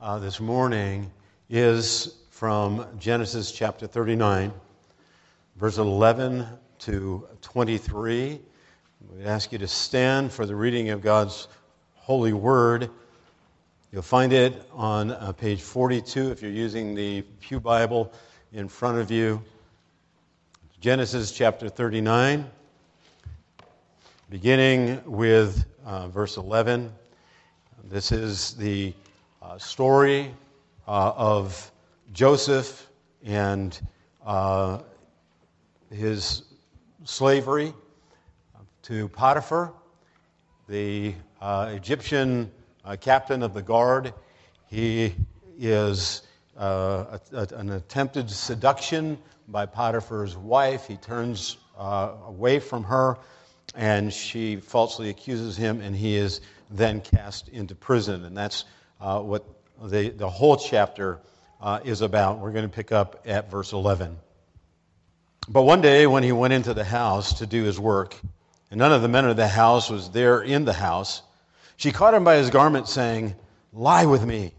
uh, this morning is from Genesis chapter 39, verse 11 to 23. We ask you to stand for the reading of God's holy word. You'll find it on uh, page 42 if you're using the Pew Bible in front of you. Genesis chapter 39, beginning with uh, verse 11. This is the uh, story uh, of Joseph and uh, his slavery to Potiphar, the uh, Egyptian uh, captain of the guard. He is a, a, an attempted seduction by Potiphar's wife. He turns away from her and she falsely accuses him, and he is then cast into prison. And that's uh, what the, the whole chapter uh, is about. We're going to pick up at verse 11. But one day, when he went into the house to do his work, and none of the men of the house was there in the house, she caught him by his garment, saying, Lie with me.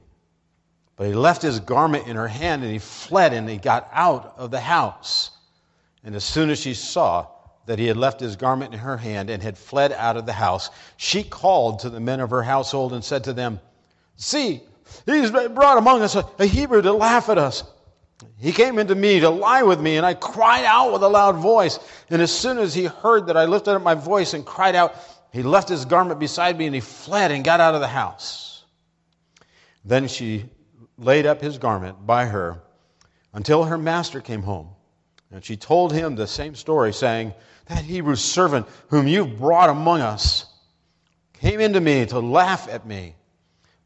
But he left his garment in her hand, and he fled, and he got out of the house. And as soon as she saw that he had left his garment in her hand and had fled out of the house, she called to the men of her household and said to them, See, he's brought among us a, a Hebrew to laugh at us. He came into me to lie with me, and I cried out with a loud voice. And as soon as he heard that I lifted up my voice and cried out, he left his garment beside me and he fled and got out of the house. Then she laid up his garment by her until her master came home. And she told him the same story, saying, That Hebrew servant whom you brought among us came into me to laugh at me.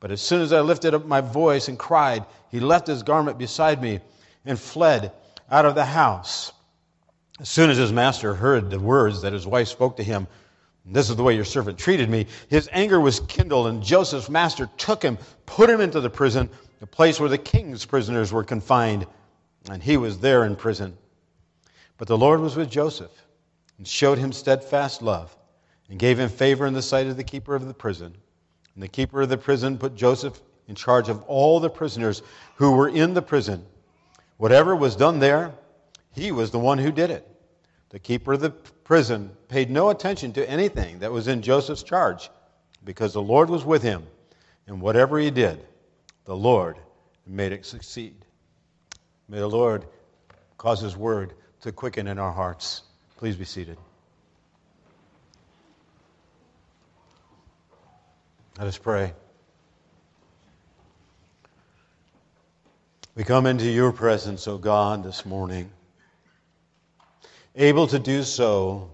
But as soon as I lifted up my voice and cried, he left his garment beside me and fled out of the house. As soon as his master heard the words that his wife spoke to him, this is the way your servant treated me, his anger was kindled, and Joseph's master took him, put him into the prison, the place where the king's prisoners were confined, and he was there in prison. But the Lord was with Joseph and showed him steadfast love and gave him favor in the sight of the keeper of the prison. And the keeper of the prison put Joseph in charge of all the prisoners who were in the prison. Whatever was done there, he was the one who did it. The keeper of the prison paid no attention to anything that was in Joseph's charge because the Lord was with him. And whatever he did, the Lord made it succeed. May the Lord cause his word to quicken in our hearts. Please be seated. Let us pray. We come into your presence, O God, this morning, able to do so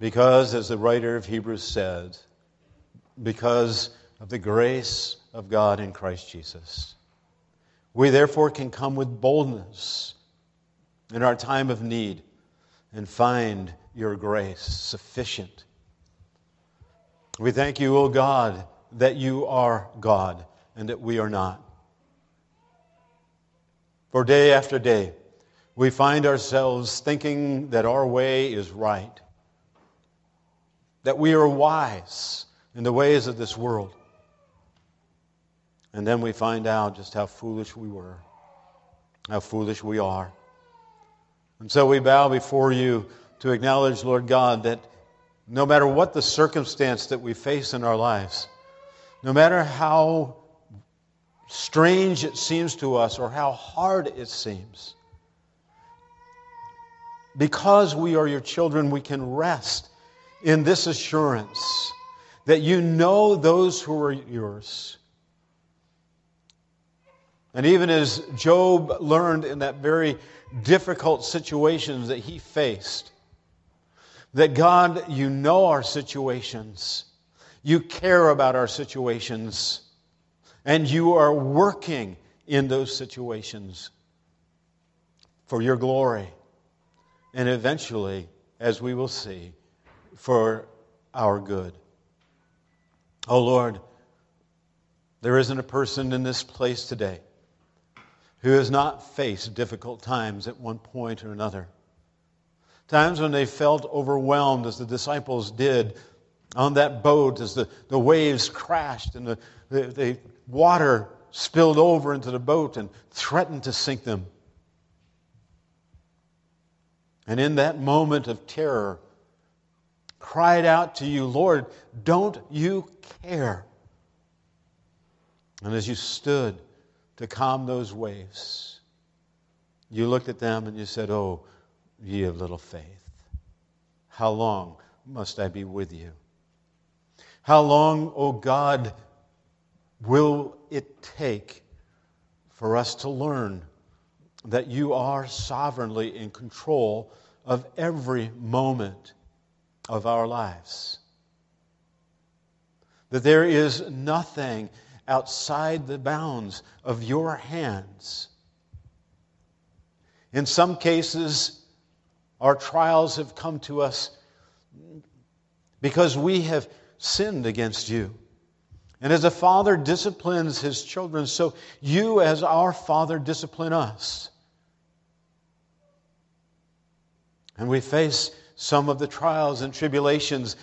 because, as the writer of Hebrews said, because of the grace of God in Christ Jesus. We therefore can come with boldness in our time of need and find your grace sufficient. We thank you, O God, that you are God and that we are not. For day after day, we find ourselves thinking that our way is right, that we are wise in the ways of this world. And then we find out just how foolish we were, how foolish we are. And so we bow before you to acknowledge, Lord God, that no matter what the circumstance that we face in our lives, no matter how strange it seems to us or how hard it seems, because we are your children, we can rest in this assurance that you know those who are yours. And even as Job learned in that very difficult situations that he faced, that God, you know our situations. You care about our situations, and you are working in those situations for your glory, and eventually, as we will see, for our good. Oh Lord, there isn't a person in this place today who has not faced difficult times at one point or another. Times when they felt overwhelmed, as the disciples did on that boat, as the, the waves crashed and the, the, the water spilled over into the boat and threatened to sink them. And in that moment of terror, cried out to you, Lord, don't you care? And as you stood to calm those waves, you looked at them and you said, Oh, ye of little faith, how long must I be with you? How long, O oh God, will it take for us to learn that you are sovereignly in control of every moment of our lives? That there is nothing outside the bounds of your hands. In some cases, our trials have come to us because we have sinned against you. And as a father disciplines his children, so you, as our father, discipline us. And we face some of the trials and tribulations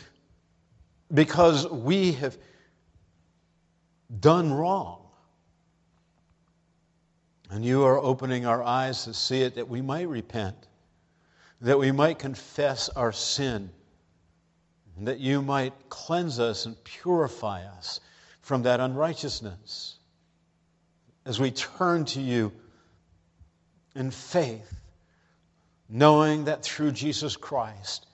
because we have done wrong. And you are opening our eyes to see it that we might repent, that we might confess our sin, that you might cleanse us and purify us from that unrighteousness. As we turn to you in faith, knowing that through Jesus Christ,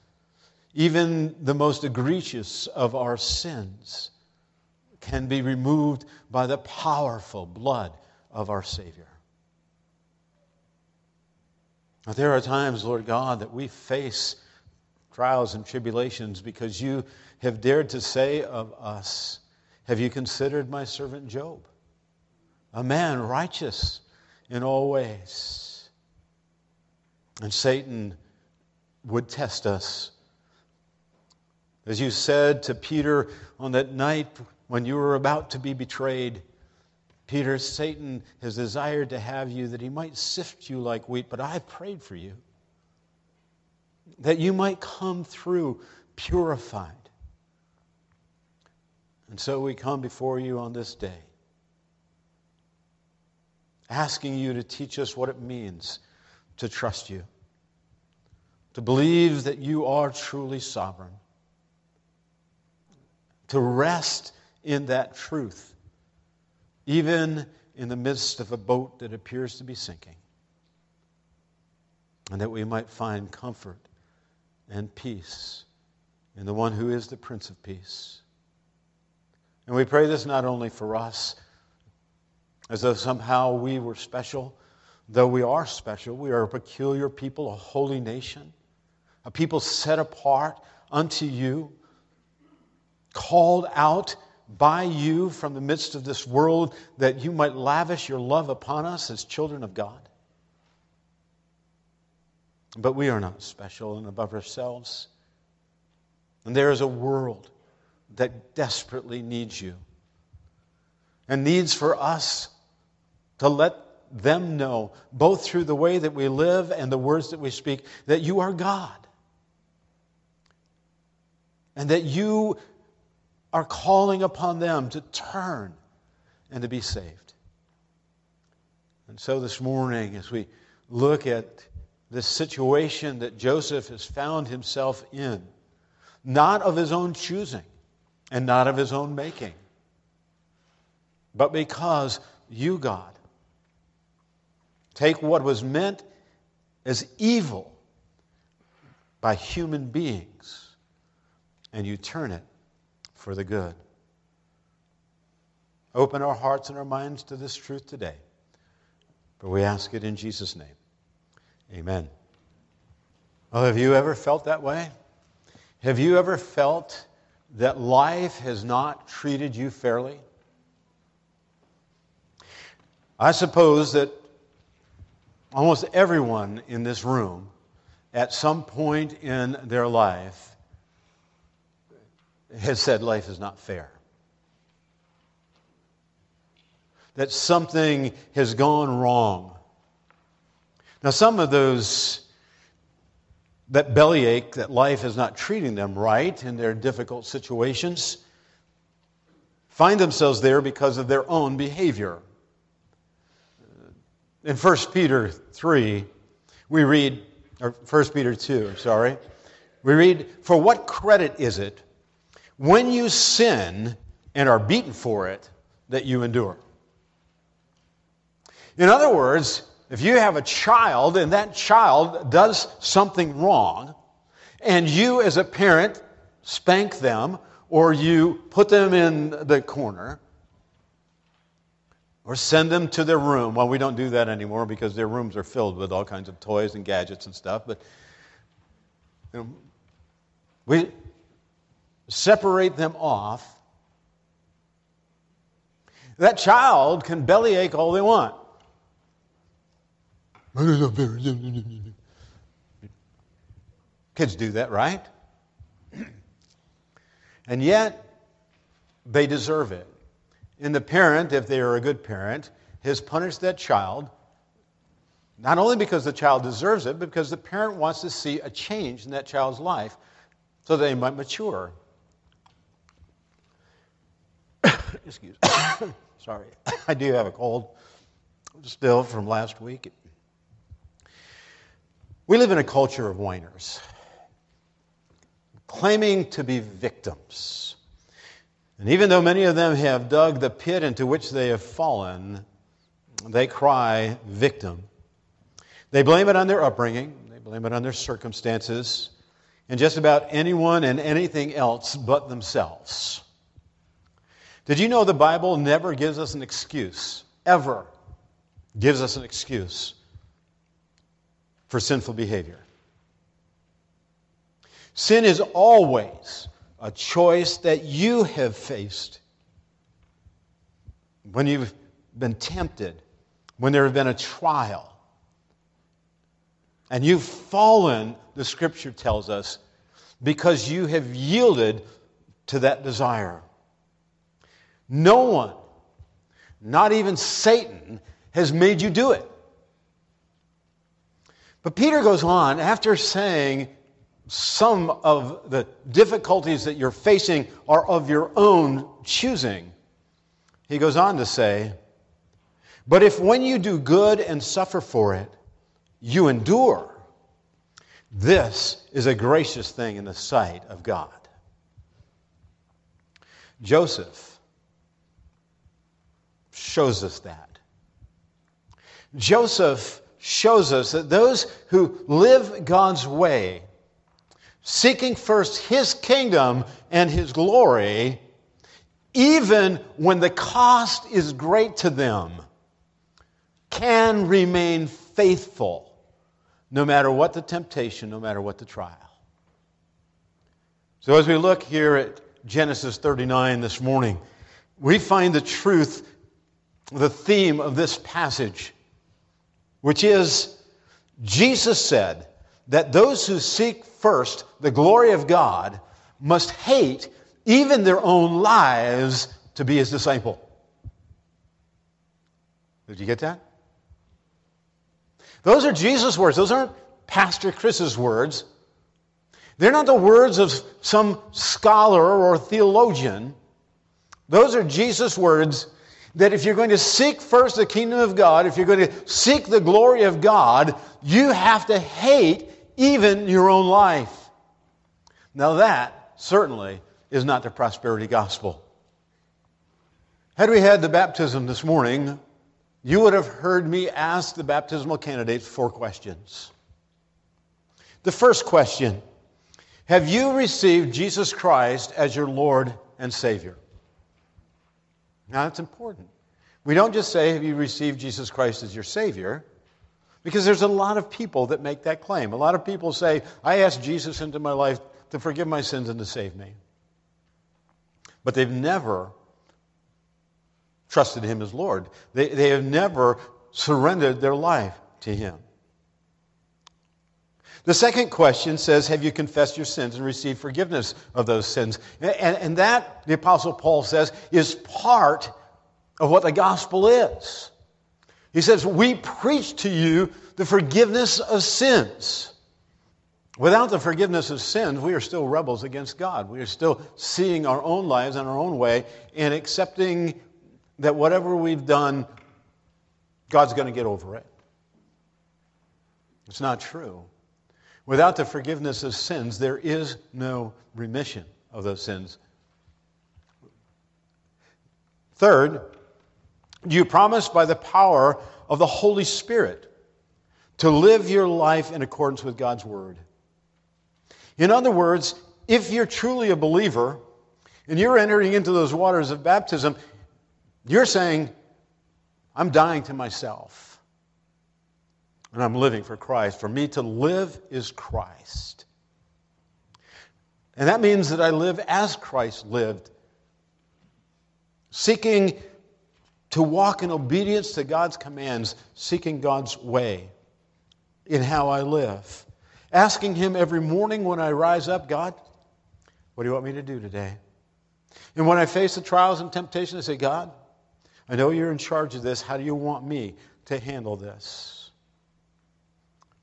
even the most egregious of our sins can be removed by the powerful blood of our Savior. Now, there are times, Lord God, that we face trials and tribulations because you have dared to say of us, Have you considered my servant Job? A man righteous in all ways. And Satan would test us. As you said to Peter on that night when you were about to be betrayed, Peter, Satan has desired to have you that he might sift you like wheat, but I prayed for you that you might come through purified. And so we come before you on this day, asking you to teach us what it means to trust you, to believe that you are truly sovereign, to rest in that truth, even in the midst of a boat that appears to be sinking, and that we might find comfort and peace in the one who is the Prince of Peace. And we pray this not only for us, as though somehow we were special, though we are special, we are a peculiar people, a holy nation, a people set apart unto you, called out by you from the midst of this world that you might lavish your love upon us as children of God. But we are not special and above ourselves. And there is a world that desperately needs you and needs for us to let them know, both through the way that we live and the words that we speak, that you are God. And that you are calling upon them to turn and to be saved. And so this morning, as we look at this situation that Joseph has found himself in, not of his own choosing and not of his own making, but because you, God, take what was meant as evil by human beings and you turn it for the good. Open our hearts and our minds to this truth today. For we ask it in Jesus' name. Amen. Well, have you ever felt that way? Have you ever felt that life has not treated you fairly? I suppose that almost everyone in this room, at some point in their life, has said life is not fair. That something has gone wrong. Now, some of those that bellyache that life is not treating them right in their difficult situations find themselves there because of their own behavior. In 1 Peter 3, we read, or 1 Peter 2, sorry, we read, For what credit is it when you sin and are beaten for it that you endure? In other words, if you have a child and that child does something wrong, and you as a parent spank them or you put them in the corner, or send them to their room. Well, we don't do that anymore because their rooms are filled with all kinds of toys and gadgets and stuff. But you know, we separate them off. That child can bellyache all they want. Kids do that, right? And yet, they deserve it. And the parent, if they are a good parent, has punished that child, not only because the child deserves it, but because the parent wants to see a change in that child's life so they might mature. Excuse me. Sorry. I do have a cold still from last week. We live in a culture of whiners, claiming to be victims. And even though many of them have dug the pit into which they have fallen, they cry victim. They blame it on their upbringing, they blame it on their circumstances, and just about anyone and anything else but themselves. Did you know the Bible never gives us an excuse, ever gives us an excuse for sinful behavior? Sin is always a choice that you have faced when you've been tempted, when there has been a trial, and you've fallen, the scripture tells us, because you have yielded to that desire. No one, not even Satan, has made you do it. But Peter goes on after saying, some of the difficulties that you're facing are of your own choosing. He goes on to say, But if when you do good and suffer for it, you endure, this is a gracious thing in the sight of God. Joseph shows us that. Joseph shows us that those who live God's way seeking first his kingdom and his glory, even when the cost is great to them, can remain faithful no matter what the temptation, no matter what the trial. So, as we look here at Genesis 39 this morning, we find the truth, the theme of this passage, which is Jesus said that those who seek first the glory of God must hate even their own lives to be his disciple. Did you get that? Those are Jesus' words. Those aren't Pastor Chris's words. They're not the words of some scholar or theologian. Those are Jesus' words that if you're going to seek first the kingdom of God, if you're going to seek the glory of God, you have to hate even your own life. Now, that certainly is not the prosperity gospel. Had we had the baptism this morning, you would have heard me ask the baptismal candidates four questions. The first question Have you received Jesus Christ as your Lord and Savior? Now, that's important. We don't just say, Have you received Jesus Christ as your Savior? Because there's a lot of people that make that claim. A lot of people say, I asked Jesus into my life to forgive my sins and to save me. But they've never trusted Him as Lord. They, they have never surrendered their life to Him. The second question says, Have you confessed your sins and received forgiveness of those sins? And, and that, the Apostle Paul says, is part of what the gospel is. He says, We preach to you the forgiveness of sins. Without the forgiveness of sins, we are still rebels against God. We are still seeing our own lives in our own way and accepting that whatever we've done God's going to get over it. It's not true. Without the forgiveness of sins, there is no remission of those sins. Third, you promise by the power of the Holy Spirit to live your life in accordance with God's Word. In other words, if you're truly a believer and you're entering into those waters of baptism, you're saying, I'm dying to myself and I'm living for Christ. For me to live is Christ. And that means that I live as Christ lived, seeking to walk in obedience to God's commands, seeking God's way in how I live. Asking Him every morning when I rise up, God, what do you want me to do today? And when I face the trials and temptations, I say, God, I know you're in charge of this. How do you want me to handle this?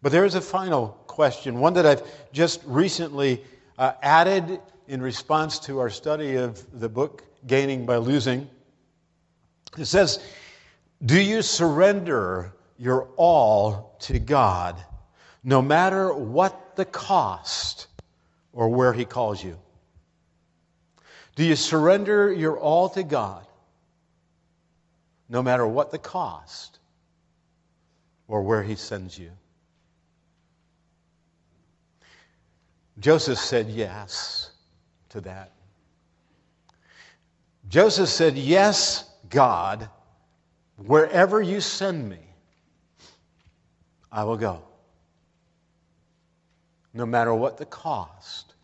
But there is a final question, one that I've just recently uh, added in response to our study of the book Gaining by Losing. It says, Do you surrender your all to God, no matter what the cost or where He calls you? Do you surrender your all to God, no matter what the cost or where He sends you? Joseph said yes to that. Joseph said, Yes, God, wherever you send me, I will go. No matter what the cost,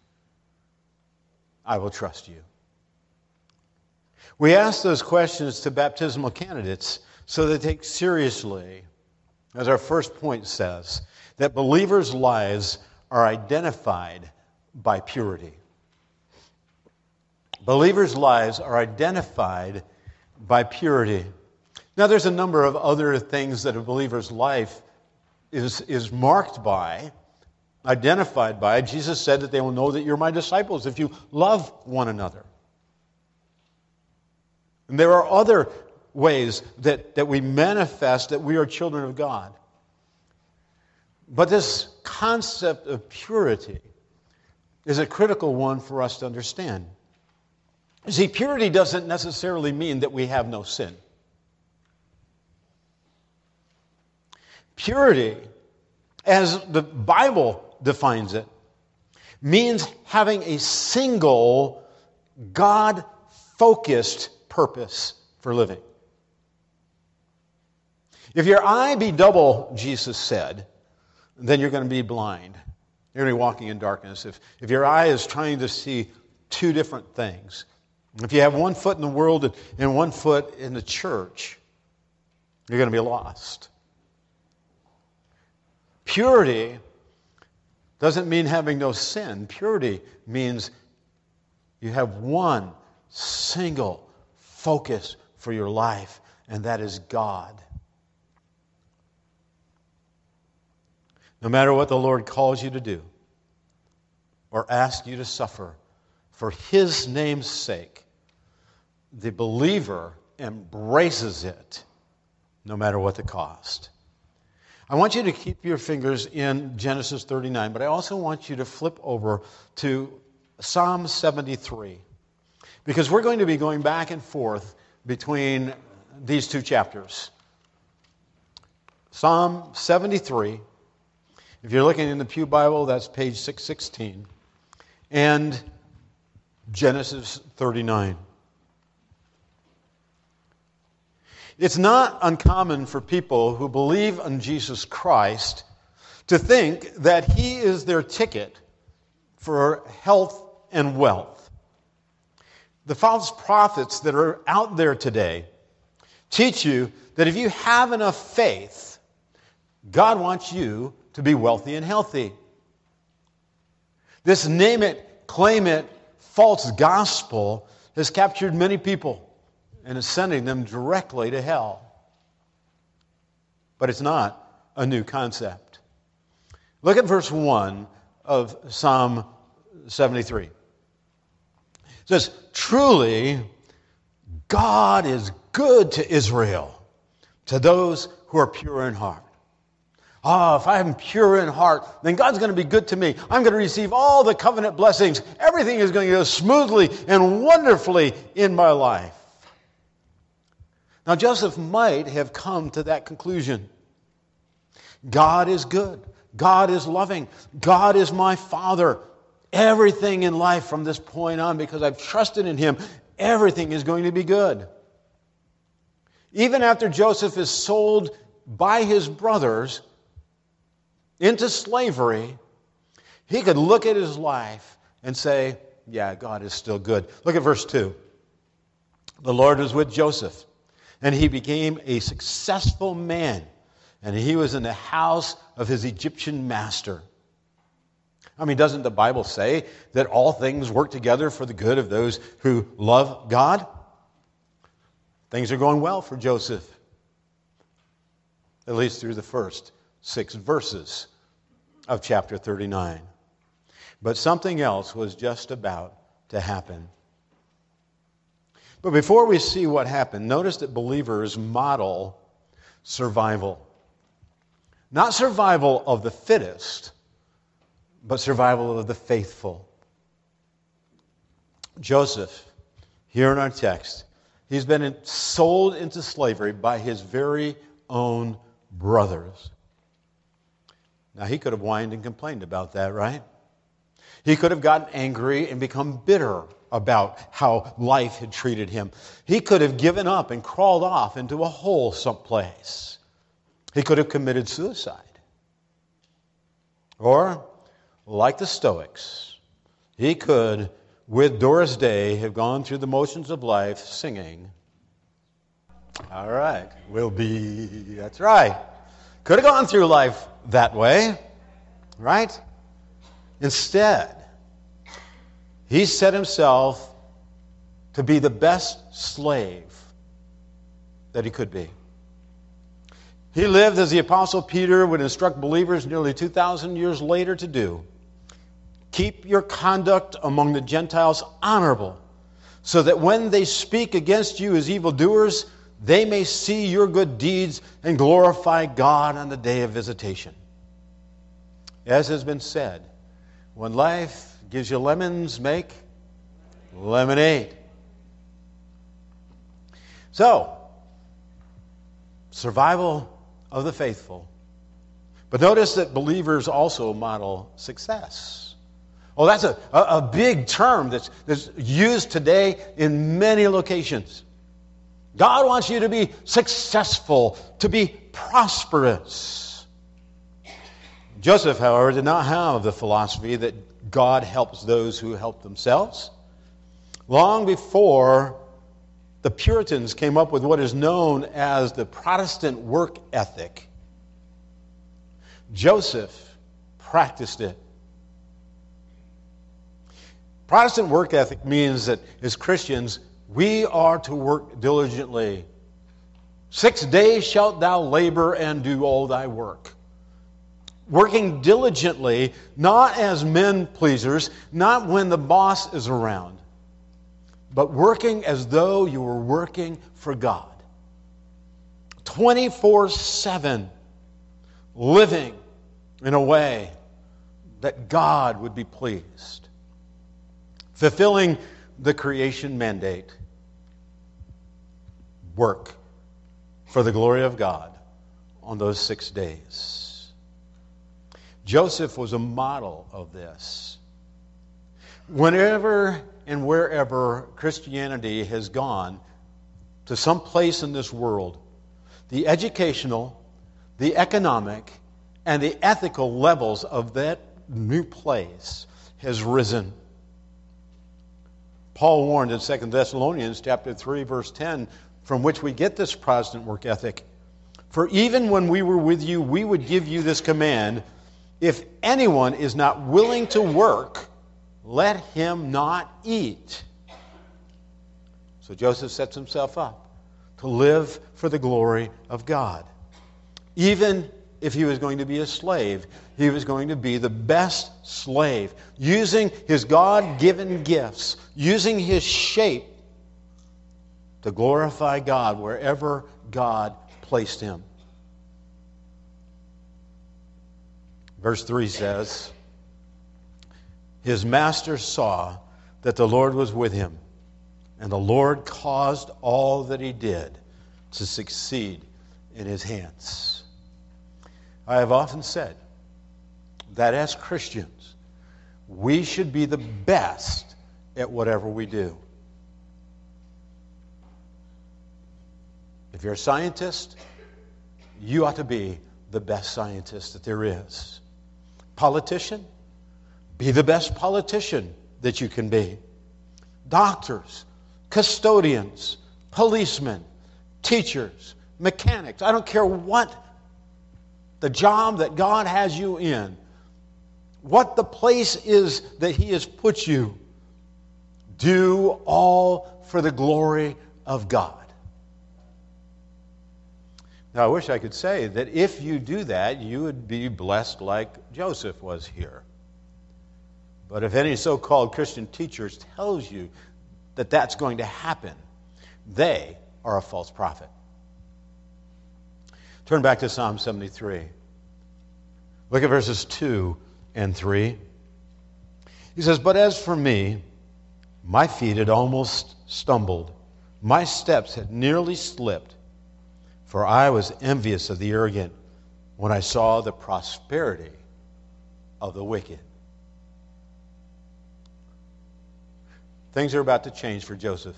I will trust you. We ask those questions to baptismal candidates so they take seriously, as our first point says, that believers' lives are identified by purity. Believers' lives are identified by purity. Now, there's a number of other things that a believer's life is, is marked by, identified by. Jesus said that they will know that you're my disciples if you love one another. And there are other ways that, that we manifest that we are children of God. But this concept of purity is a critical one for us to understand. See, purity doesn't necessarily mean that we have no sin. Purity, as the Bible defines it, means having a single, God focused purpose for living. If your eye be double, Jesus said, then you're going to be blind. You're going to be walking in darkness. If, if your eye is trying to see two different things, if you have one foot in the world and, one foot in the church, you're going to be lost. Purity doesn't mean having no sin. Purity means you have one single focus for your life, and that is God. No matter what the Lord calls you to do or asks you to suffer, for His name's sake, the believer embraces it no matter what the cost. I want you to keep your fingers in Genesis 39, but I also want you to flip over to Psalm 73 because we're going to be going back and forth between these two chapters. Psalm 73 if you're looking in the Pew Bible, that's page 616. And Genesis 39. It's not uncommon for people who believe in Jesus Christ to think that He is their ticket for health and wealth. The false prophets that are out there today teach you that if you have enough faith, God wants you to be wealthy and healthy. This name it, claim it, false gospel has captured many people and is sending them directly to hell. But it's not a new concept. Look at verse 1 of Psalm 73. It says, Truly, God is good to Israel, to those who are pure in heart. Oh, if I'm pure in heart, then God's going to be good to me. I'm going to receive all the covenant blessings. Everything is going to go smoothly and wonderfully in my life. Now, Joseph might have come to that conclusion. God is good. God is loving. God is my Father. Everything in life from this point on, because I've trusted in Him, everything is going to be good. Even after Joseph is sold by his brothers into slavery, he could look at his life and say, Yeah, God is still good. Look at verse 2. The Lord was with Joseph, and he became a successful man, and he was in the house of his Egyptian master. I mean, doesn't the Bible say that all things work together for the good of those who love God? Things are going well for Joseph, at least through the first six verses of chapter 39. But something else was just about to happen. But before we see what happened, notice that believers model survival. Not survival of the fittest, but survival of the faithful. Joseph, here in our text, he's been sold into slavery by his very own brothers. Now, he could have whined and complained about that, right? He could have gotten angry and become bitter about how life had treated him. He could have given up and crawled off into a hole someplace. He could have committed suicide. Or, like the Stoics, he could, with Doris Day, have gone through the motions of life singing, All right, we'll be, that's right. Could have gone through life that way, right? Instead, he set himself to be the best slave that he could be. He lived as the Apostle Peter would instruct believers nearly 2,000 years later to do. Keep your conduct among the Gentiles honorable, so that when they speak against you as evildoers, they may see your good deeds and glorify God on the day of visitation. As has been said, when life gives you lemons, make lemonade. So, survival of the faithful. But notice that believers also model success. Oh, that's a, a, big term that's, that's used today in many locations. God wants you to be successful, to be prosperous. Joseph, however, did not have the philosophy that God helps those who help themselves. Long before the Puritans came up with what is known as the Protestant work ethic, Joseph practiced it. Protestant work ethic means that as Christians, we are to work diligently. Six days shalt thou labor and do all thy work. Working diligently, not as men pleasers, not when the boss is around, but working as though you were working for God. 24 7, living in a way that God would be pleased, fulfilling the creation mandate work for the glory of God on those six days. Joseph was a model of this. Whenever and wherever Christianity has gone to some place in this world, the educational, the economic, and the ethical levels of that new place has risen. Paul warned in 2 Thessalonians chapter 3 verse 10 from which we get this Protestant work ethic. For even when we were with you, we would give you this command if anyone is not willing to work, let him not eat. So Joseph sets himself up to live for the glory of God. Even if he was going to be a slave, he was going to be the best slave, using his God given gifts, using his shape to glorify God wherever God placed him. Verse 3 says, His master saw that the Lord was with him, and the Lord caused all that he did to succeed in his hands. I have often said that as Christians, we should be the best at whatever we do. If you're a scientist, you ought to be the best scientist that there is. Politician, be the best politician that you can be. Doctors, custodians, policemen, teachers, mechanics, I don't care what the job that God has you in, what the place is that He has put you, do all for the glory of God. Now, I wish I could say that if you do that, you would be blessed like Joseph was here. But if any so called Christian teachers tells you that that's going to happen, they are a false prophet. Turn back to Psalm 73. Look at verses 2 and 3. He says, But as for me, my feet had almost stumbled, my steps had nearly slipped, for I was envious of the arrogant when I saw the prosperity of the wicked. Things are about to change for Joseph.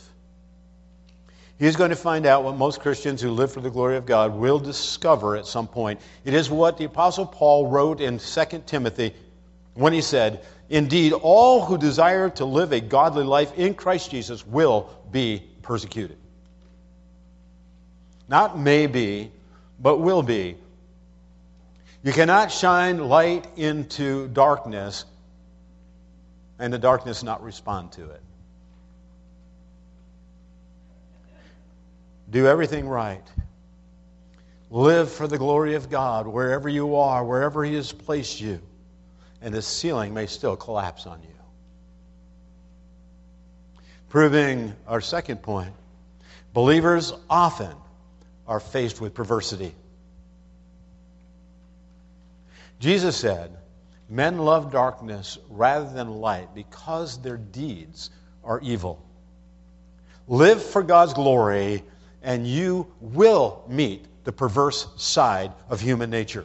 He's going to find out what most Christians who live for the glory of God will discover at some point. It is what the Apostle Paul wrote in 2 Timothy when he said, Indeed, all who desire to live a godly life in Christ Jesus will be persecuted. Not maybe, but will be. You cannot shine light into darkness and the darkness not respond to it. Do everything right. Live for the glory of God wherever you are, wherever He has placed you. And the ceiling may still collapse on you. Proving our second point believers often are faced with perversity. Jesus said, Men love darkness rather than light because their deeds are evil. Live for God's glory and you will meet the perverse side of human nature.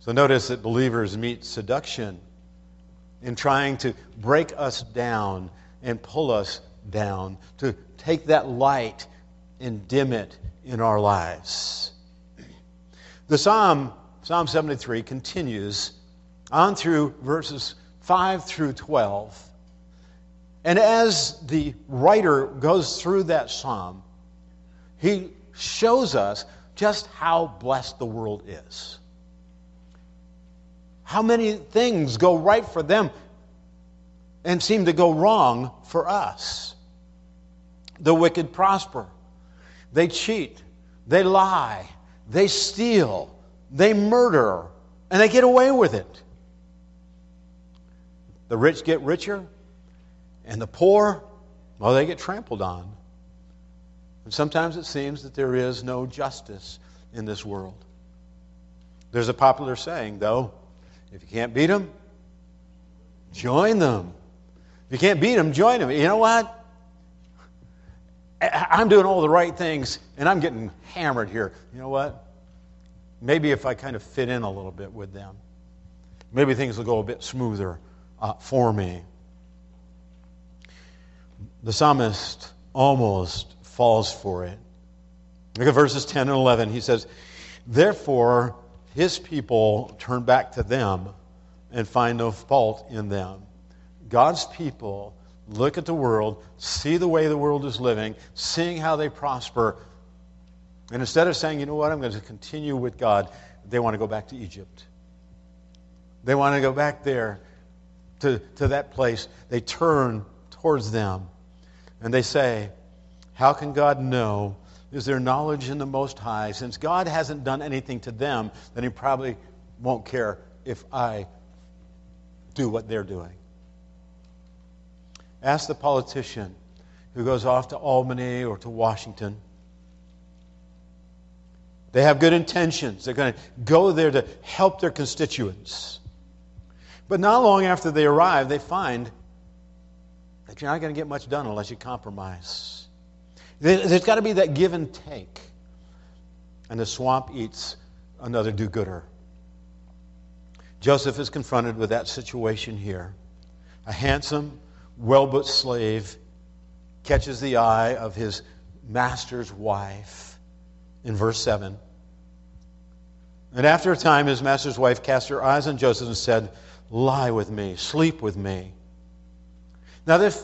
So notice that believers meet seduction in trying to break us down and pull us down, to take that light and dim it in our lives. The Psalm, Psalm 73, continues on through verses 5 through 12 and as the writer goes through that psalm, he shows us just how blessed the world is. How many things go right for them and seem to go wrong for us. The wicked prosper, they cheat, they lie, they steal, they murder, and they get away with it. The rich get richer, and the poor, well, they get trampled on. And sometimes it seems that there is no justice in this world. There's a popular saying, though if you can't beat them, join them. If you can't beat them, join them. You know what? I'm doing all the right things and I'm getting hammered here. You know what? Maybe if I kind of fit in a little bit with them, maybe things will go a bit smoother uh, for me the psalmist almost falls for it. Look at verses 10 and 11. He says, Therefore, his people turn back to them and find no fault in them. God's people look at the world, see the way the world is living, seeing how they prosper, and instead of saying, you know what, I'm going to continue with God, they want to go back to Egypt. They want to go back there to, to that place. They turn towards them. And they say, How can God know? Is there knowledge in the Most High? Since God hasn't done anything to them, then He probably won't care if I do what they're doing. Ask the politician who goes off to Albany or to Washington. They have good intentions. They're going to go there to help their constituents. But not long after they arrive, they find that you're not going to get much done unless you compromise. There's got to be that give and take. And the swamp eats another do gooder. Joseph is confronted with that situation here. A handsome, well built slave catches the eye of his master's wife in verse 7. And after a time, his master's wife cast her eyes on Joseph and said, Lie with me, sleep with me. Now, if,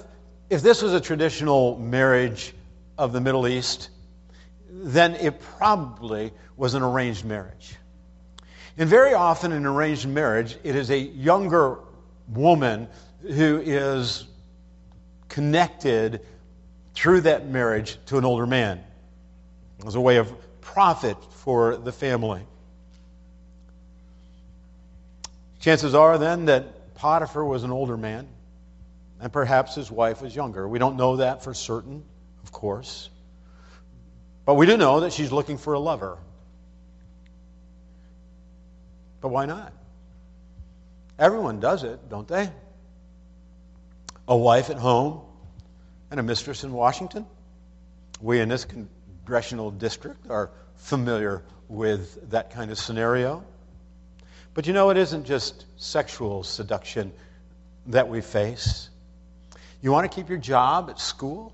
if this was a traditional marriage of the Middle East, then it probably was an arranged marriage. And very often in arranged marriage, it is a younger woman who is connected through that marriage to an older man as a way of profit for the family. Chances are then that Potiphar was an older man, and perhaps his wife was younger. We don't know that for certain, of course. But we do know that she's looking for a lover. But why not? Everyone does it, don't they? A wife at home and a mistress in Washington. We in this congressional district are familiar with that kind of scenario. But you know, it isn't just sexual seduction that we face. You want to keep your job at school?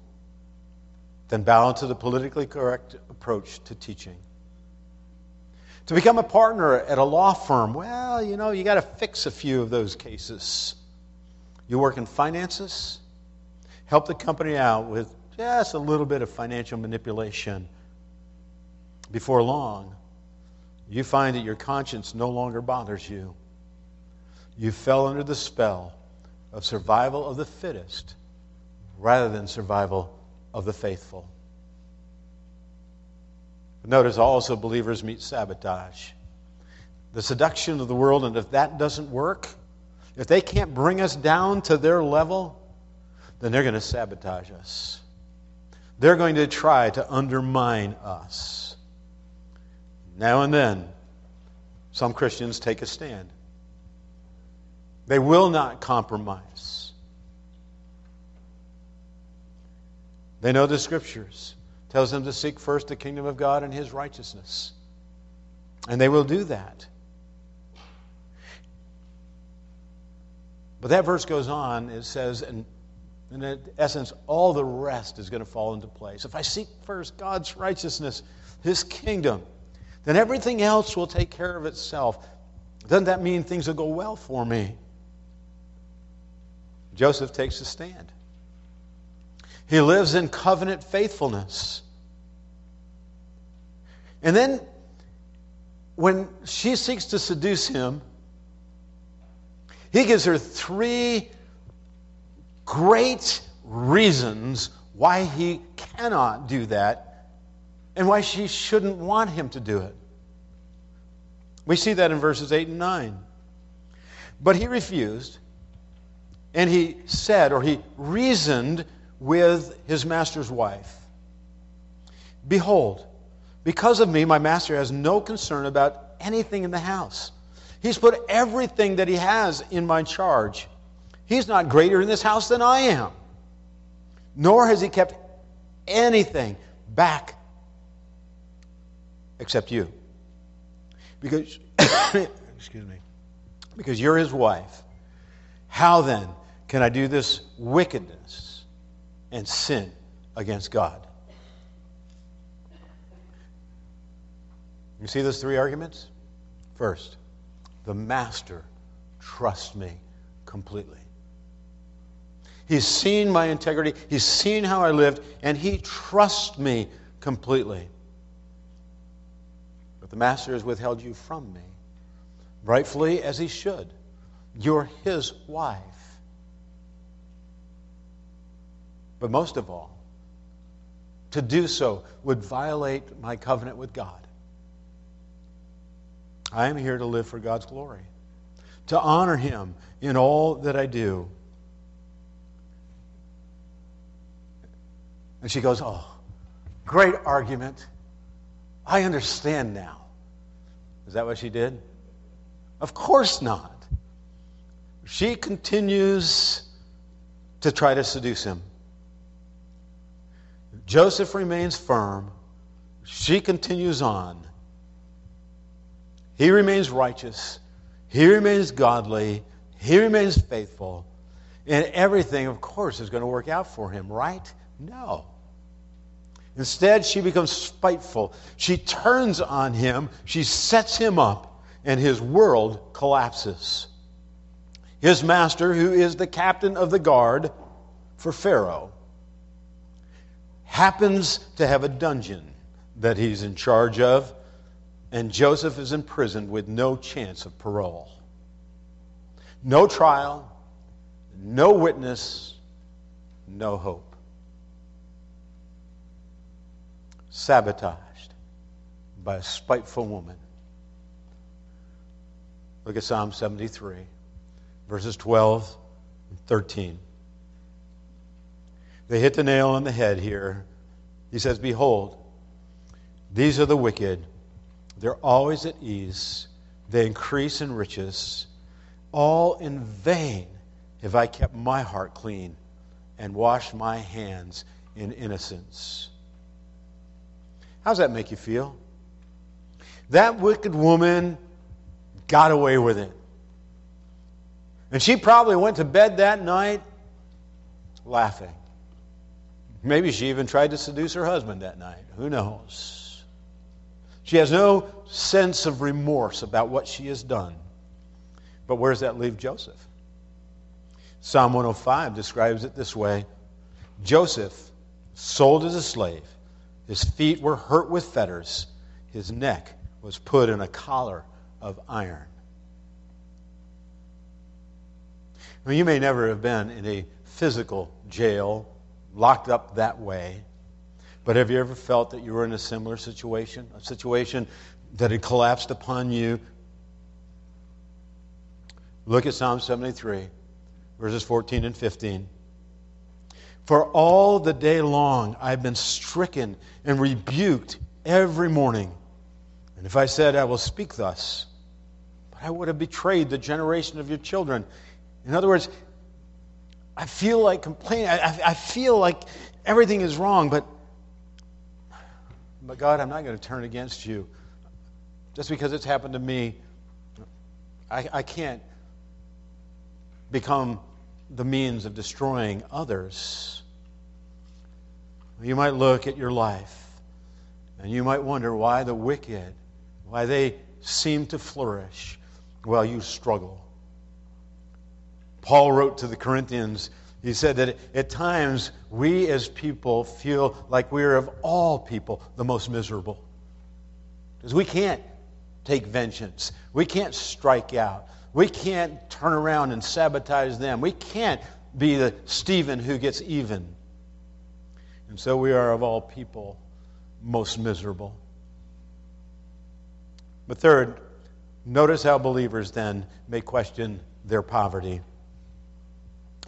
Then balance to the politically correct approach to teaching. To become a partner at a law firm, well, you know, you got to fix a few of those cases. You work in finances, help the company out with just a little bit of financial manipulation. Before long, you find that your conscience no longer bothers you. You fell under the spell of survival of the fittest rather than survival of the faithful. Notice also believers meet sabotage. The seduction of the world, and if that doesn't work, if they can't bring us down to their level, then they're going to sabotage us. They're going to try to undermine us. Now and then, some Christians take a stand. They will not compromise. They know the scriptures tells them to seek first the kingdom of God and his righteousness. And they will do that. But that verse goes on, it says, and in essence, all the rest is going to fall into place. If I seek first God's righteousness, his kingdom, then everything else will take care of itself. Doesn't that mean things will go well for me? Joseph takes a stand. He lives in covenant faithfulness. And then, when she seeks to seduce him, he gives her three great reasons why he cannot do that and why she shouldn't want him to do it. We see that in verses 8 and 9. But he refused, and he said, or he reasoned with his master's wife Behold, because of me, my master has no concern about anything in the house. He's put everything that he has in my charge. He's not greater in this house than I am. Nor has he kept anything back except you. Because, excuse me, because you're his wife. How then can I do this wickedness and sin against God? You see those three arguments? First, the master trusts me completely. He's seen my integrity, he's seen how I lived, and he trusts me completely. But the master has withheld you from me, rightfully as he should. You're his wife. But most of all, to do so would violate my covenant with God. I am here to live for God's glory, to honor Him in all that I do. And she goes, Oh, great argument. I understand now. Is that what she did? Of course not. She continues to try to seduce him. Joseph remains firm. She continues on. He remains righteous. He remains godly. He remains faithful. And everything, of course, is going to work out for him, right? No. Instead, she becomes spiteful. She turns on him. She sets him up, and his world collapses. His master, who is the captain of the guard for Pharaoh, happens to have a dungeon that he's in charge of, and Joseph is imprisoned with no chance of parole. No trial, no witness, no hope. Sabotaged by a spiteful woman. Look at Psalm 73, verses 12 and 13. They hit the nail on the head here. He says, Behold, these are the wicked. They're always at ease. They increase in riches. All in vain have I kept my heart clean and washed my hands in innocence. How does that make you feel? That wicked woman got away with it. And she probably went to bed that night laughing. Maybe she even tried to seduce her husband that night. Who knows? She has no sense of remorse about what she has done. But where does that leave Joseph? Psalm 105 describes it this way Joseph, sold as a slave, his feet were hurt with fetters, his neck was put in a collar of iron. Well, you may never have been in a physical jail locked up that way. But have you ever felt that you were in a similar situation? A situation that had collapsed upon you? Look at Psalm 73, verses 14 and 15. For all the day long I've been stricken and rebuked every morning. And if I said, I will speak thus, but I would have betrayed the generation of your children. In other words, I feel like complaining. I, I, feel like everything is wrong, but, but God, I'm not going to turn against you. Just because it's happened to me, I, I can't become the means of destroying others. You might look at your life and you might wonder why the wicked, why they seem to flourish while you struggle. Paul wrote to the Corinthians, he said that at times we as people feel like we're of all people the most miserable. Because we can't take vengeance, we can't strike out, we can't turn around and sabotage them, we can't be the Stephen who gets even. And so we are of all people most miserable. But third, notice how believers then may question their poverty.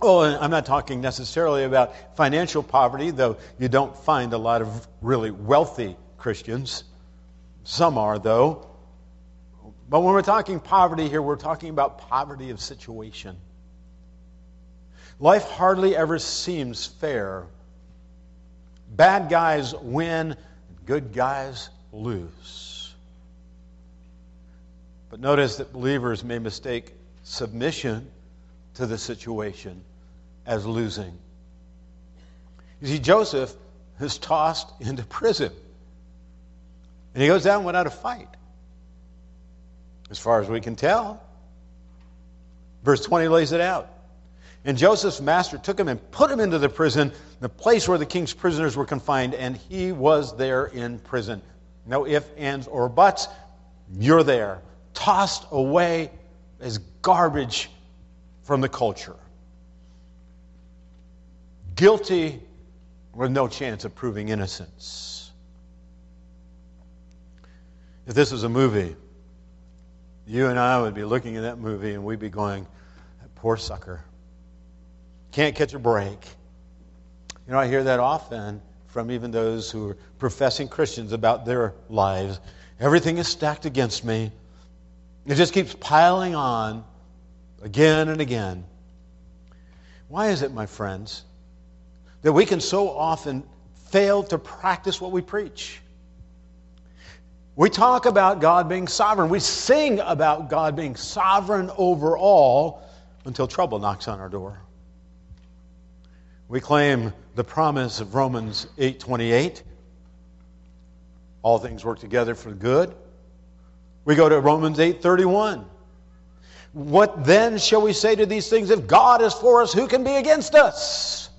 Oh, I'm not talking necessarily about financial poverty, though you don't find a lot of really wealthy Christians. Some are, though. But when we're talking poverty here, we're talking about poverty of situation. Life hardly ever seems fair. Bad guys win, good guys lose. But notice that believers may mistake submission to the situation as losing. You see, Joseph is tossed into prison. And he goes down without a fight, as far as we can tell. Verse 20 lays it out. And Joseph's master took him and put him into the prison, the place where the king's prisoners were confined, and he was there in prison. No ifs, ands, or buts. You're there, tossed away as garbage from the culture guilty with no chance of proving innocence. If this was a movie, you and I would be looking at that movie and we'd be going, poor sucker. Can't catch a break. You know, I hear that often from even those who are professing Christians about their lives. Everything is stacked against me. It just keeps piling on again and again. Why is it, my friends, that we can so often fail to practice what we preach? We talk about God being sovereign. We sing about God being sovereign over all until trouble knocks on our door. We claim the promise of Romans 8:28. All things work together for good. We go to Romans 8:31. What then shall we say to these things? If God is for us, who can be against us?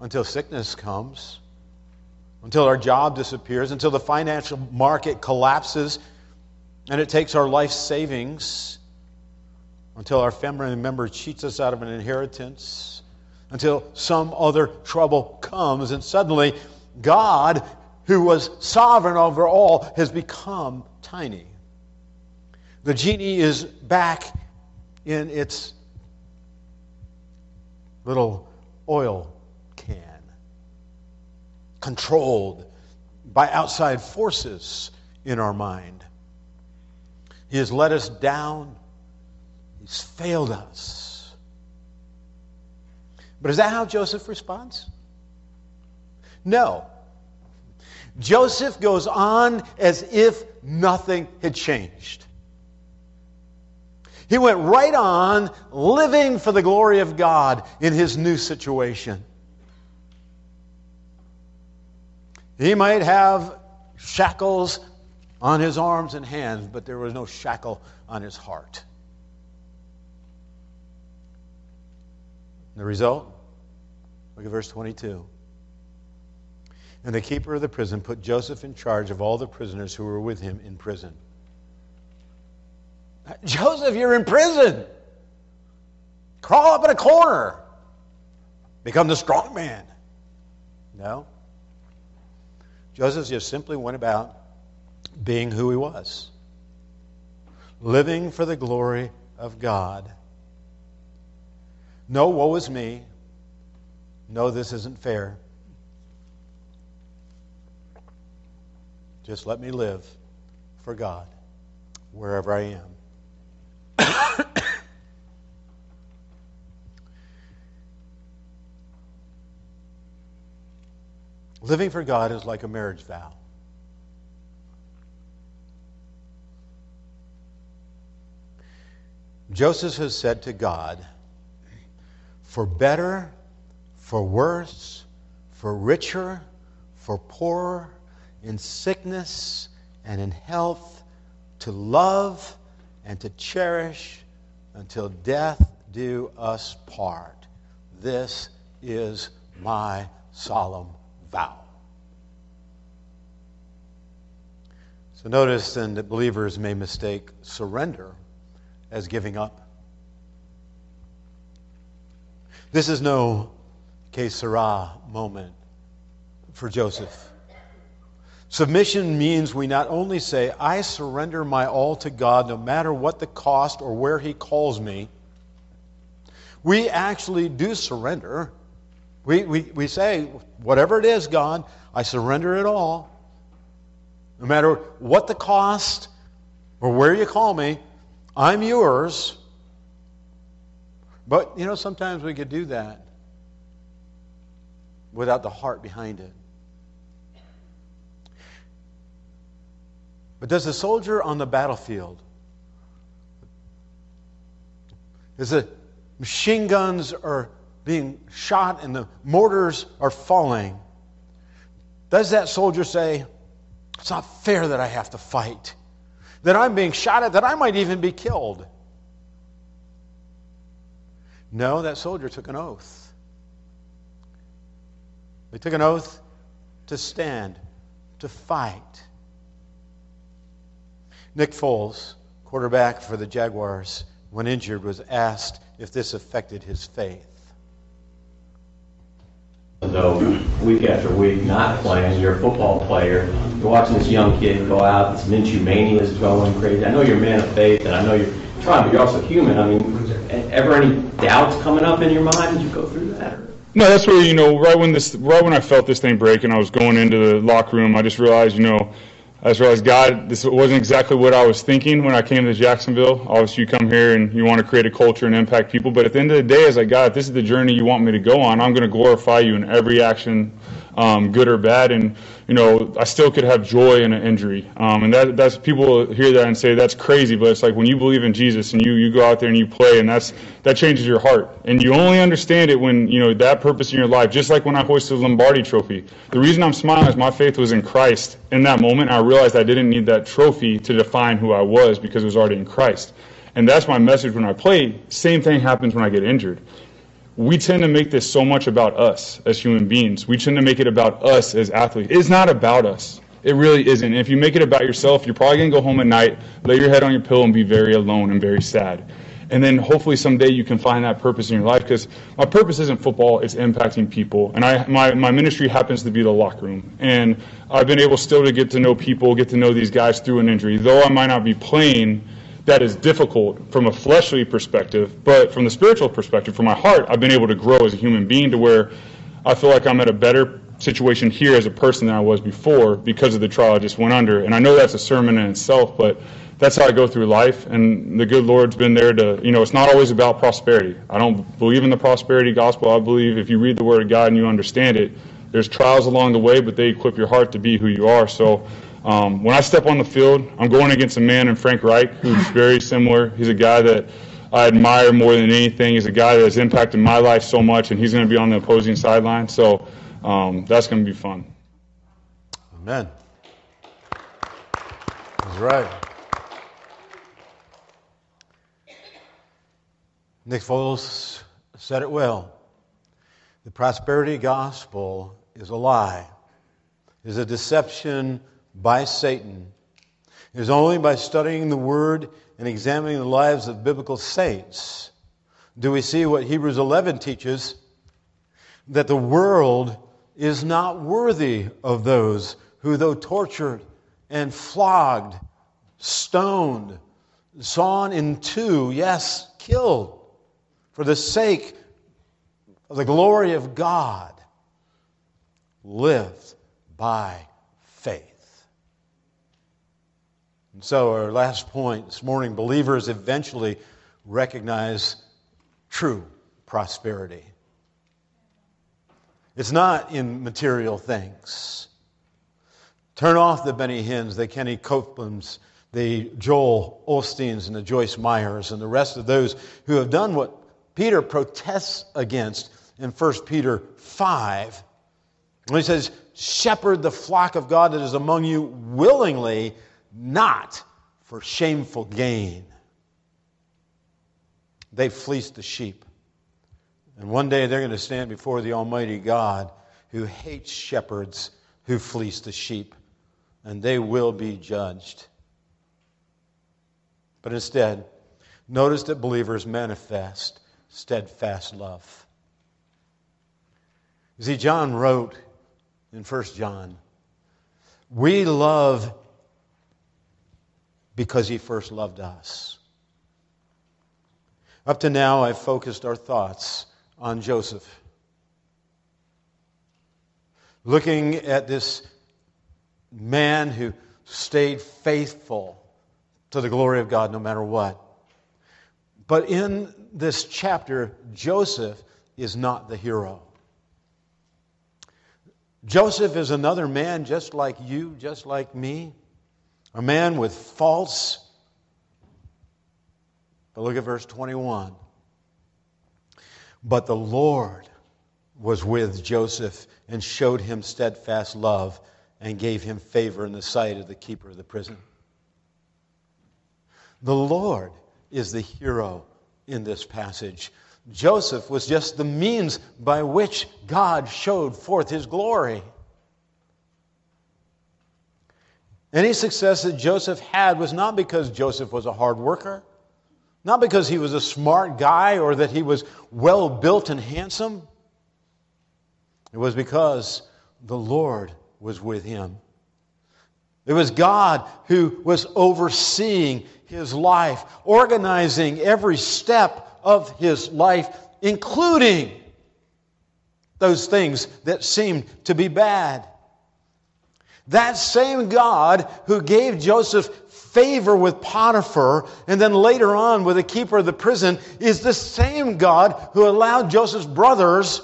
Until sickness comes, until our job disappears, until the financial market collapses and it takes our life savings, until our family member cheats us out of an inheritance, until some other trouble comes, and suddenly God, who was sovereign over all, has become tiny. The genie is back in its little oil controlled by outside forces in our mind. He has let us down, He's failed us. But is that how Joseph responds? No. Joseph goes on as if nothing had changed. He went right on living for the glory of God in his new situation. He might have shackles on his arms and hands, but there was no shackle on his heart. The result? Look at verse 22. And the keeper of the prison put Joseph in charge of all the prisoners who were with him in prison. Joseph, you're in prison. Crawl up in a corner. Become the strong man. No. Joseph just simply went about being who he was, living for the glory of God. No, woe is me. No, this isn't fair. Just let me live for God wherever I am. Living for God is like a marriage vow. Joseph has said to God, for better, for worse, for richer, for poorer, in sickness and in health, to love and to cherish until death do us part. This is my solemn vow. So notice then that believers may mistake surrender as giving up. This is no que sera moment for Joseph. Submission means we not only say, I surrender my all to God no matter what the cost or where He calls me, we actually do surrender. We, we, we say, whatever it is, God, I surrender it all. No matter what the cost or where you call me, I'm yours. But, you know, sometimes we could do that without the heart behind it. But does the soldier on the battlefield, as the machine guns are being shot and the mortars are falling, does that soldier say, It's not fair that I have to fight, that I'm being shot at, that I might even be killed? No, that soldier took an oath. He took an oath to stand, to fight. Nick Foles, quarterback for the Jaguars, when injured, was asked if this affected his faith. Though week after week not playing, you're a football player. You're watching this young kid go out. This Minshew mania is going crazy. I know you're a man of faith, and I know you're trying, but you're also human. I mean, ever any doubts coming up in your mind as you go through that? No, that's where you know, right when this, right when I felt this thing break, and I was going into the locker room, I just realized, you know, I just realized, God, this wasn't exactly what I was thinking when I came to Jacksonville. Obviously, you come here and you want to create a culture and impact people, but at the end of the day, as like, God, this is the journey you want me to go on, I'm going to glorify you in every action um, good or bad. And you know, I still could have joy in an injury. Um, and that, that's people hear that and say that's crazy, but it's like when you believe in Jesus and you you go out there and you play, and that's that changes your heart. And you only understand it when you know that purpose in your life. Just like when I hoisted the Lombardi Trophy, the reason I'm smiling is my faith was in Christ. In that moment, I realized I didn't need that trophy to define who I was because it was already in Christ. And that's my message when I play. Same thing happens when I get injured we tend to make this so much about us as human beings. We tend to make it about us as athletes. It's not about us. It really isn't. If you make it about yourself, you're probably going to go home at night, lay your head on your pillow, and be very alone and very sad. And then hopefully someday you can find that purpose in your life because my purpose isn't football, it's impacting people. And I, my, my ministry happens to be the locker room. And I've been able still to get to know people, get to know these guys through an injury. Though I might not be playing, that is difficult from a fleshly perspective, but from the spiritual perspective, from my heart, I've been able to grow as a human being to where I feel like I'm at a better situation here as a person than I was before because of the trial I just went under. And I know that's a sermon in itself, but that's how I go through life. And the good Lord's been there to, you know, it's not always about prosperity. I don't believe in the prosperity gospel. I believe if you read the Word of God and you understand it, there's trials along the way, but they equip your heart to be who you are. So um, when I step on the field, I'm going against a man in Frank Reich who's very similar. He's a guy that I admire more than anything. He's a guy that has impacted my life so much, and he's going to be on the opposing sideline. So um, that's going to be fun. Amen. That's right. Nick Foles said it well. The prosperity gospel is a lie, is a deception by Satan. Is only by studying the Word and examining the lives of biblical saints do we see what Hebrews 11 teaches that the world is not worthy of those who, though tortured and flogged, stoned, sawn in two, yes, killed, for the sake of the glory of God, lived by faith. And so, our last point this morning believers eventually recognize true prosperity. It's not in material things. Turn off the Benny Hinns, the Kenny Copelands, the Joel Osteens, and the Joyce Meyers, and the rest of those who have done what Peter protests against in 1 Peter 5. When he says, Shepherd the flock of God that is among you willingly not for shameful gain. They fleeced the sheep. And one day they're going to stand before the Almighty God who hates shepherds who fleece the sheep, and they will be judged. But instead, notice that believers manifest steadfast love. You see, John wrote in 1 John, We love because he first loved us. Up to now, I've focused our thoughts on Joseph. Looking at this man who stayed faithful to the glory of God no matter what. But in this chapter, Joseph is not the hero. Joseph is another man just like you, just like me a man with faults. But look at verse 21. But the Lord was with Joseph and showed him steadfast love and gave him favor in the sight of the keeper of the prison. The Lord is the hero in this passage. Joseph was just the means by which God showed forth his glory. Any success that Joseph had was not because Joseph was a hard worker, not because he was a smart guy or that he was well built and handsome. It was because the Lord was with him. It was God who was overseeing his life, organizing every step of his life, including those things that seemed to be bad. That same God who gave Joseph favor with Potiphar and then later on with the keeper of the prison is the same God who allowed Joseph's brothers,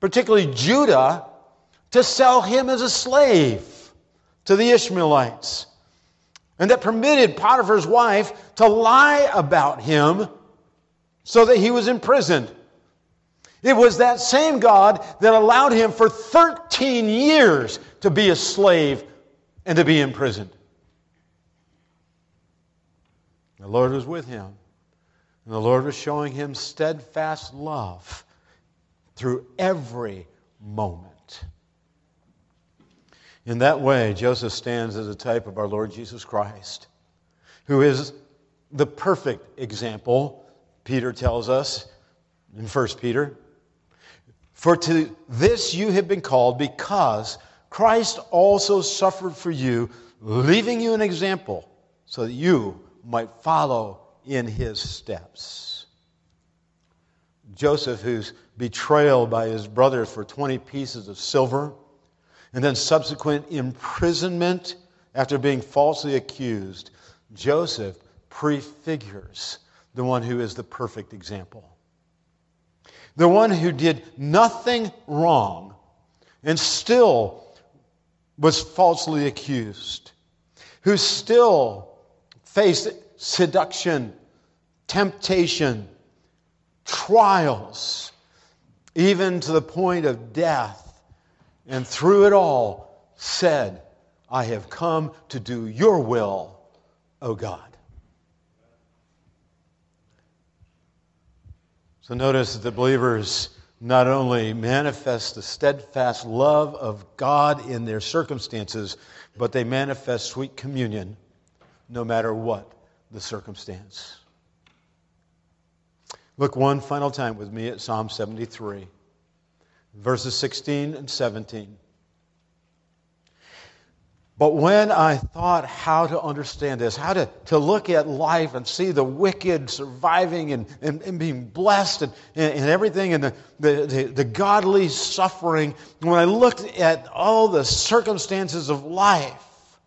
particularly Judah, to sell him as a slave to the Ishmaelites. And that permitted Potiphar's wife to lie about him so that he was imprisoned. It was that same God that allowed him for 13 years to be a slave and to be imprisoned. The Lord was with him, and the Lord was showing him steadfast love through every moment. In that way, Joseph stands as a type of our Lord Jesus Christ, who is the perfect example, Peter tells us in 1 Peter. For to this you have been called because Christ also suffered for you, leaving you an example so that you might follow in his steps. Joseph, whose betrayal by his brothers for 20 pieces of silver, and then subsequent imprisonment after being falsely accused, Joseph prefigures the one who is the perfect example. The one who did nothing wrong and still was falsely accused, who still faced seduction, temptation, trials, even to the point of death, and through it all said, I have come to do your will, O God. So notice that the believers not only manifest the steadfast love of God in their circumstances, but they manifest sweet communion no matter what the circumstance. Look one final time with me at Psalm 73, verses 16 and 17. But when I thought how to understand this, how to, to look at life and see the wicked surviving and, and, and being blessed and, and, everything, and the, the, the, the godly suffering, when I looked at all the circumstances of life,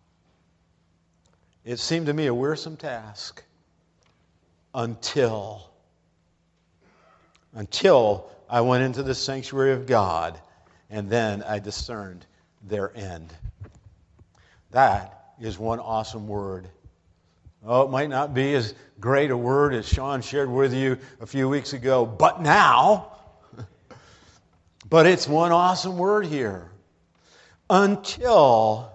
it seemed to me a wearisome task until, until I went into the sanctuary of God and then I discerned their end. That is one awesome word. Oh, it might not be as great a word as Sean shared with you a few weeks ago, but now, but it's one awesome word here. Until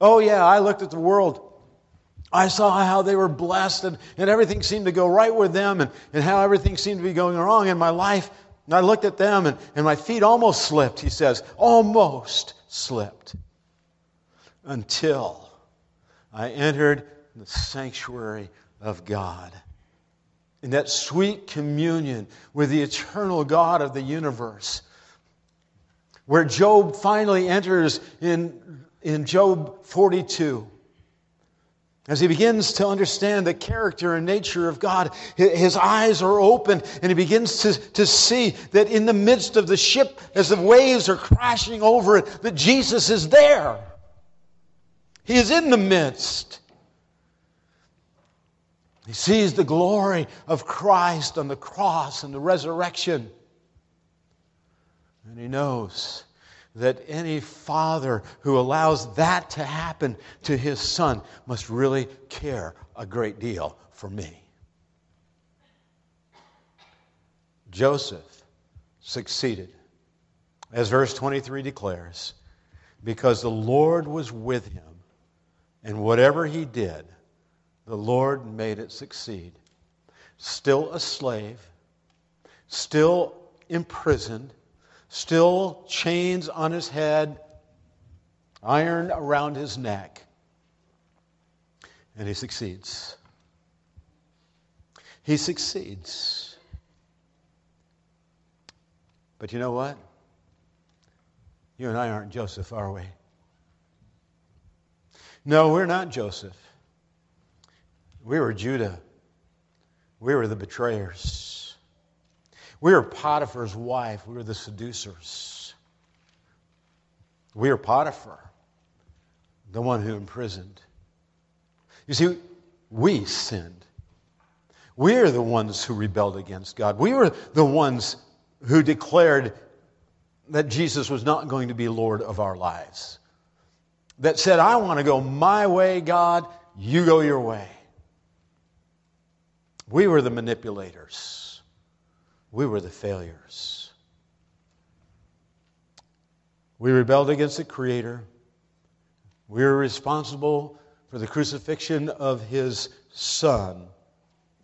Oh, yeah, I looked at the world. I saw how they were blessed and, and everything seemed to go right with them and, and how everything seemed to be going wrong in my life. And I looked at them and, and my feet almost slipped, he says, almost slipped until I entered the sanctuary of God. In that sweet communion with the eternal God of the universe, where Job finally enters in in Job 42. As he begins to understand the character and nature of God, his eyes are open and he begins to, to see that in the midst of the ship, as the waves are crashing over it, that Jesus is there. He is in the midst. He sees the glory of Christ on the cross and the resurrection. And he knows that any father who allows that to happen to his son must really care a great deal for me. Joseph succeeded, as verse 23 declares, because the Lord was with him, and whatever he did, the Lord made it succeed. Still a slave, still imprisoned, still chains on his head, iron around his neck. And he succeeds. He succeeds. But you know what? You and I aren't Joseph, are we? No, we're not Joseph. We were Judah. We were the betrayers. We were Potiphar's wife. We were the seducers. We are Potiphar, the one who imprisoned. You see, we sinned. We are the ones who rebelled against God. We were the ones who declared that Jesus was not going to be Lord of our lives. That said, I want to go my way, God, you go your way. We were the manipulators. We were the failures. We rebelled against the Creator. We were responsible for the crucifixion of His Son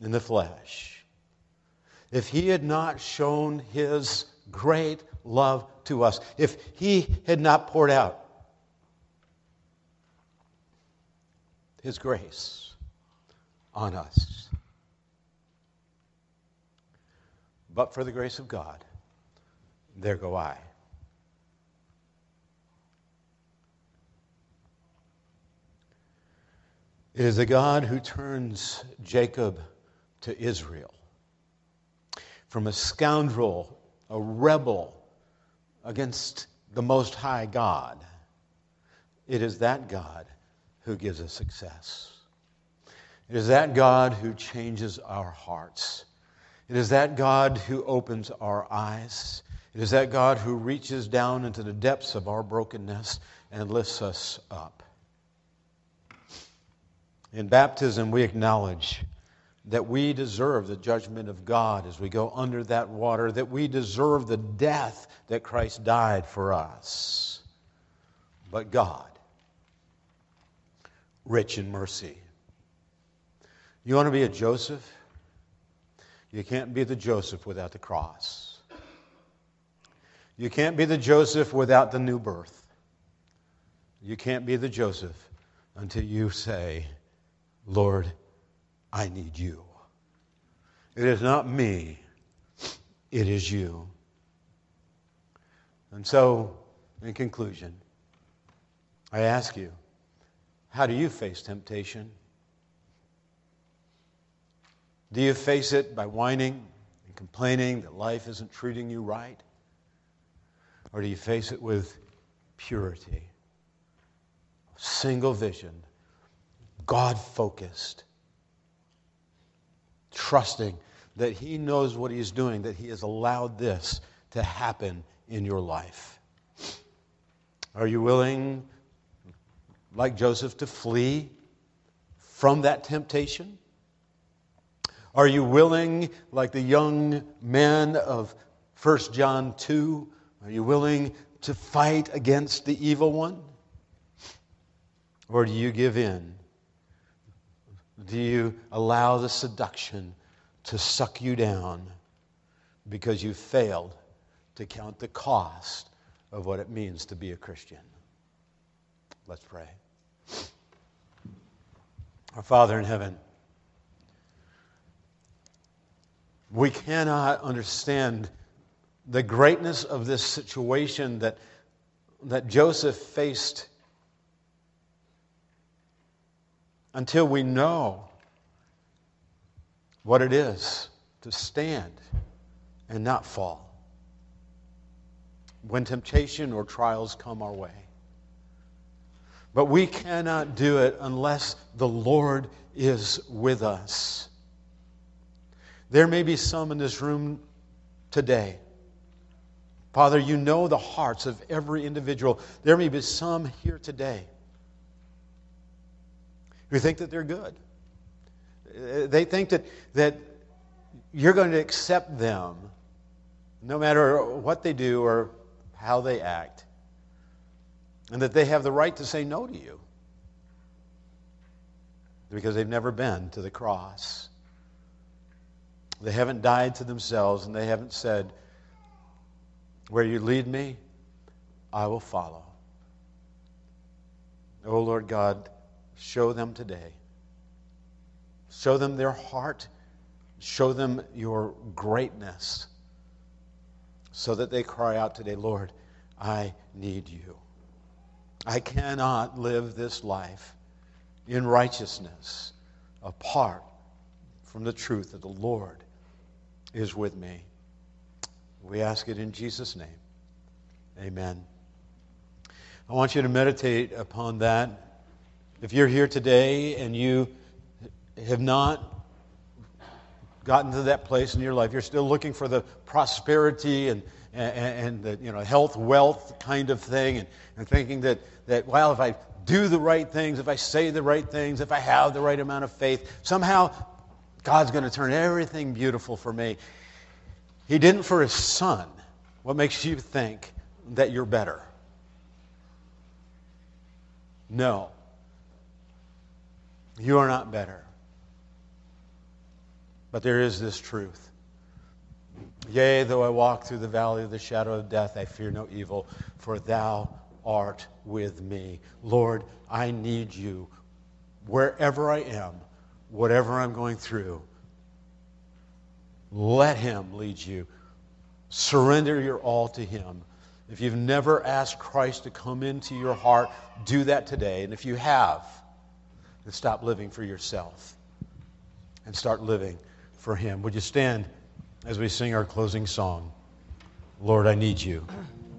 in the flesh. If He had not shown His great love to us, if He had not poured out His grace on us, but for the grace of God, there go I. It is a God who turns Jacob to Israel. From a scoundrel, a rebel against the Most High God, it is that God who gives us success. It is that God who changes our hearts. It is that God who opens our eyes. It is that God who reaches down into the depths of our brokenness and lifts us up. In baptism, we acknowledge that we deserve the judgment of God as we go under that water, that we deserve the death that Christ died for us. But God, rich in mercy. You want to be a Joseph? You can't be the Joseph without the cross. You can't be the Joseph without the new birth. You can't be the Joseph until you say, Lord, I need you. It is not me, it is you. And so, in conclusion, I ask you, how do you face temptation? Do you face it by whining and complaining that life isn't treating you right? Or do you face it with purity, single vision, God focused, trusting that He knows what He's doing, that He has allowed this to happen in your life? Are you willing, like Joseph, to flee from that temptation? Are you willing, like the young men of 1 John 2, are you willing to fight against the evil one? Or do you give in? Do you allow the seduction to suck you down because you failed to count the cost of what it means to be a Christian? Let's pray. Our Father in heaven, we cannot understand the greatness of this situation that, that Joseph faced until we know what it is to stand and not fall when temptation or trials come our way. But we cannot do it unless the Lord is with us. There may be some in this room today. Father, you know the hearts of every individual. There may be some here today who think that they're good. They think that, that you're going to accept them no matter what they do or how they act, and that they have the right to say no to you because they've never been to the cross. They haven't died to themselves and they haven't said, Where you lead me, I will follow. Oh Lord God, show them today. Show them their heart. Show them your greatness so that they cry out today, Lord, I need you. I cannot live this life in righteousness apart from the truth that the Lord is with me. We ask it in Jesus' name. Amen. I want you to meditate upon that. If you're here today and you have not gotten to that place in your life, you're still looking for the prosperity and, and, and the you know, health, wealth kind of thing, and, and thinking that, that, well, if I do the right things, if I say the right things, if I have the right amount of faith, somehow God's going to turn everything beautiful for me. He didn't for his son. What makes you think that you're better? No. You are not better. But there is this truth. Yea, though I walk through the valley of the shadow of death, I fear no evil, for thou art with me. Lord, I need you wherever I am, whatever I'm going through. Let Him lead you. Surrender your all to Him. If you've never asked Christ to come into your heart, do that today. And if you have, then stop living for yourself and start living for Him. Would you stand as we sing our closing song? Lord, I need you.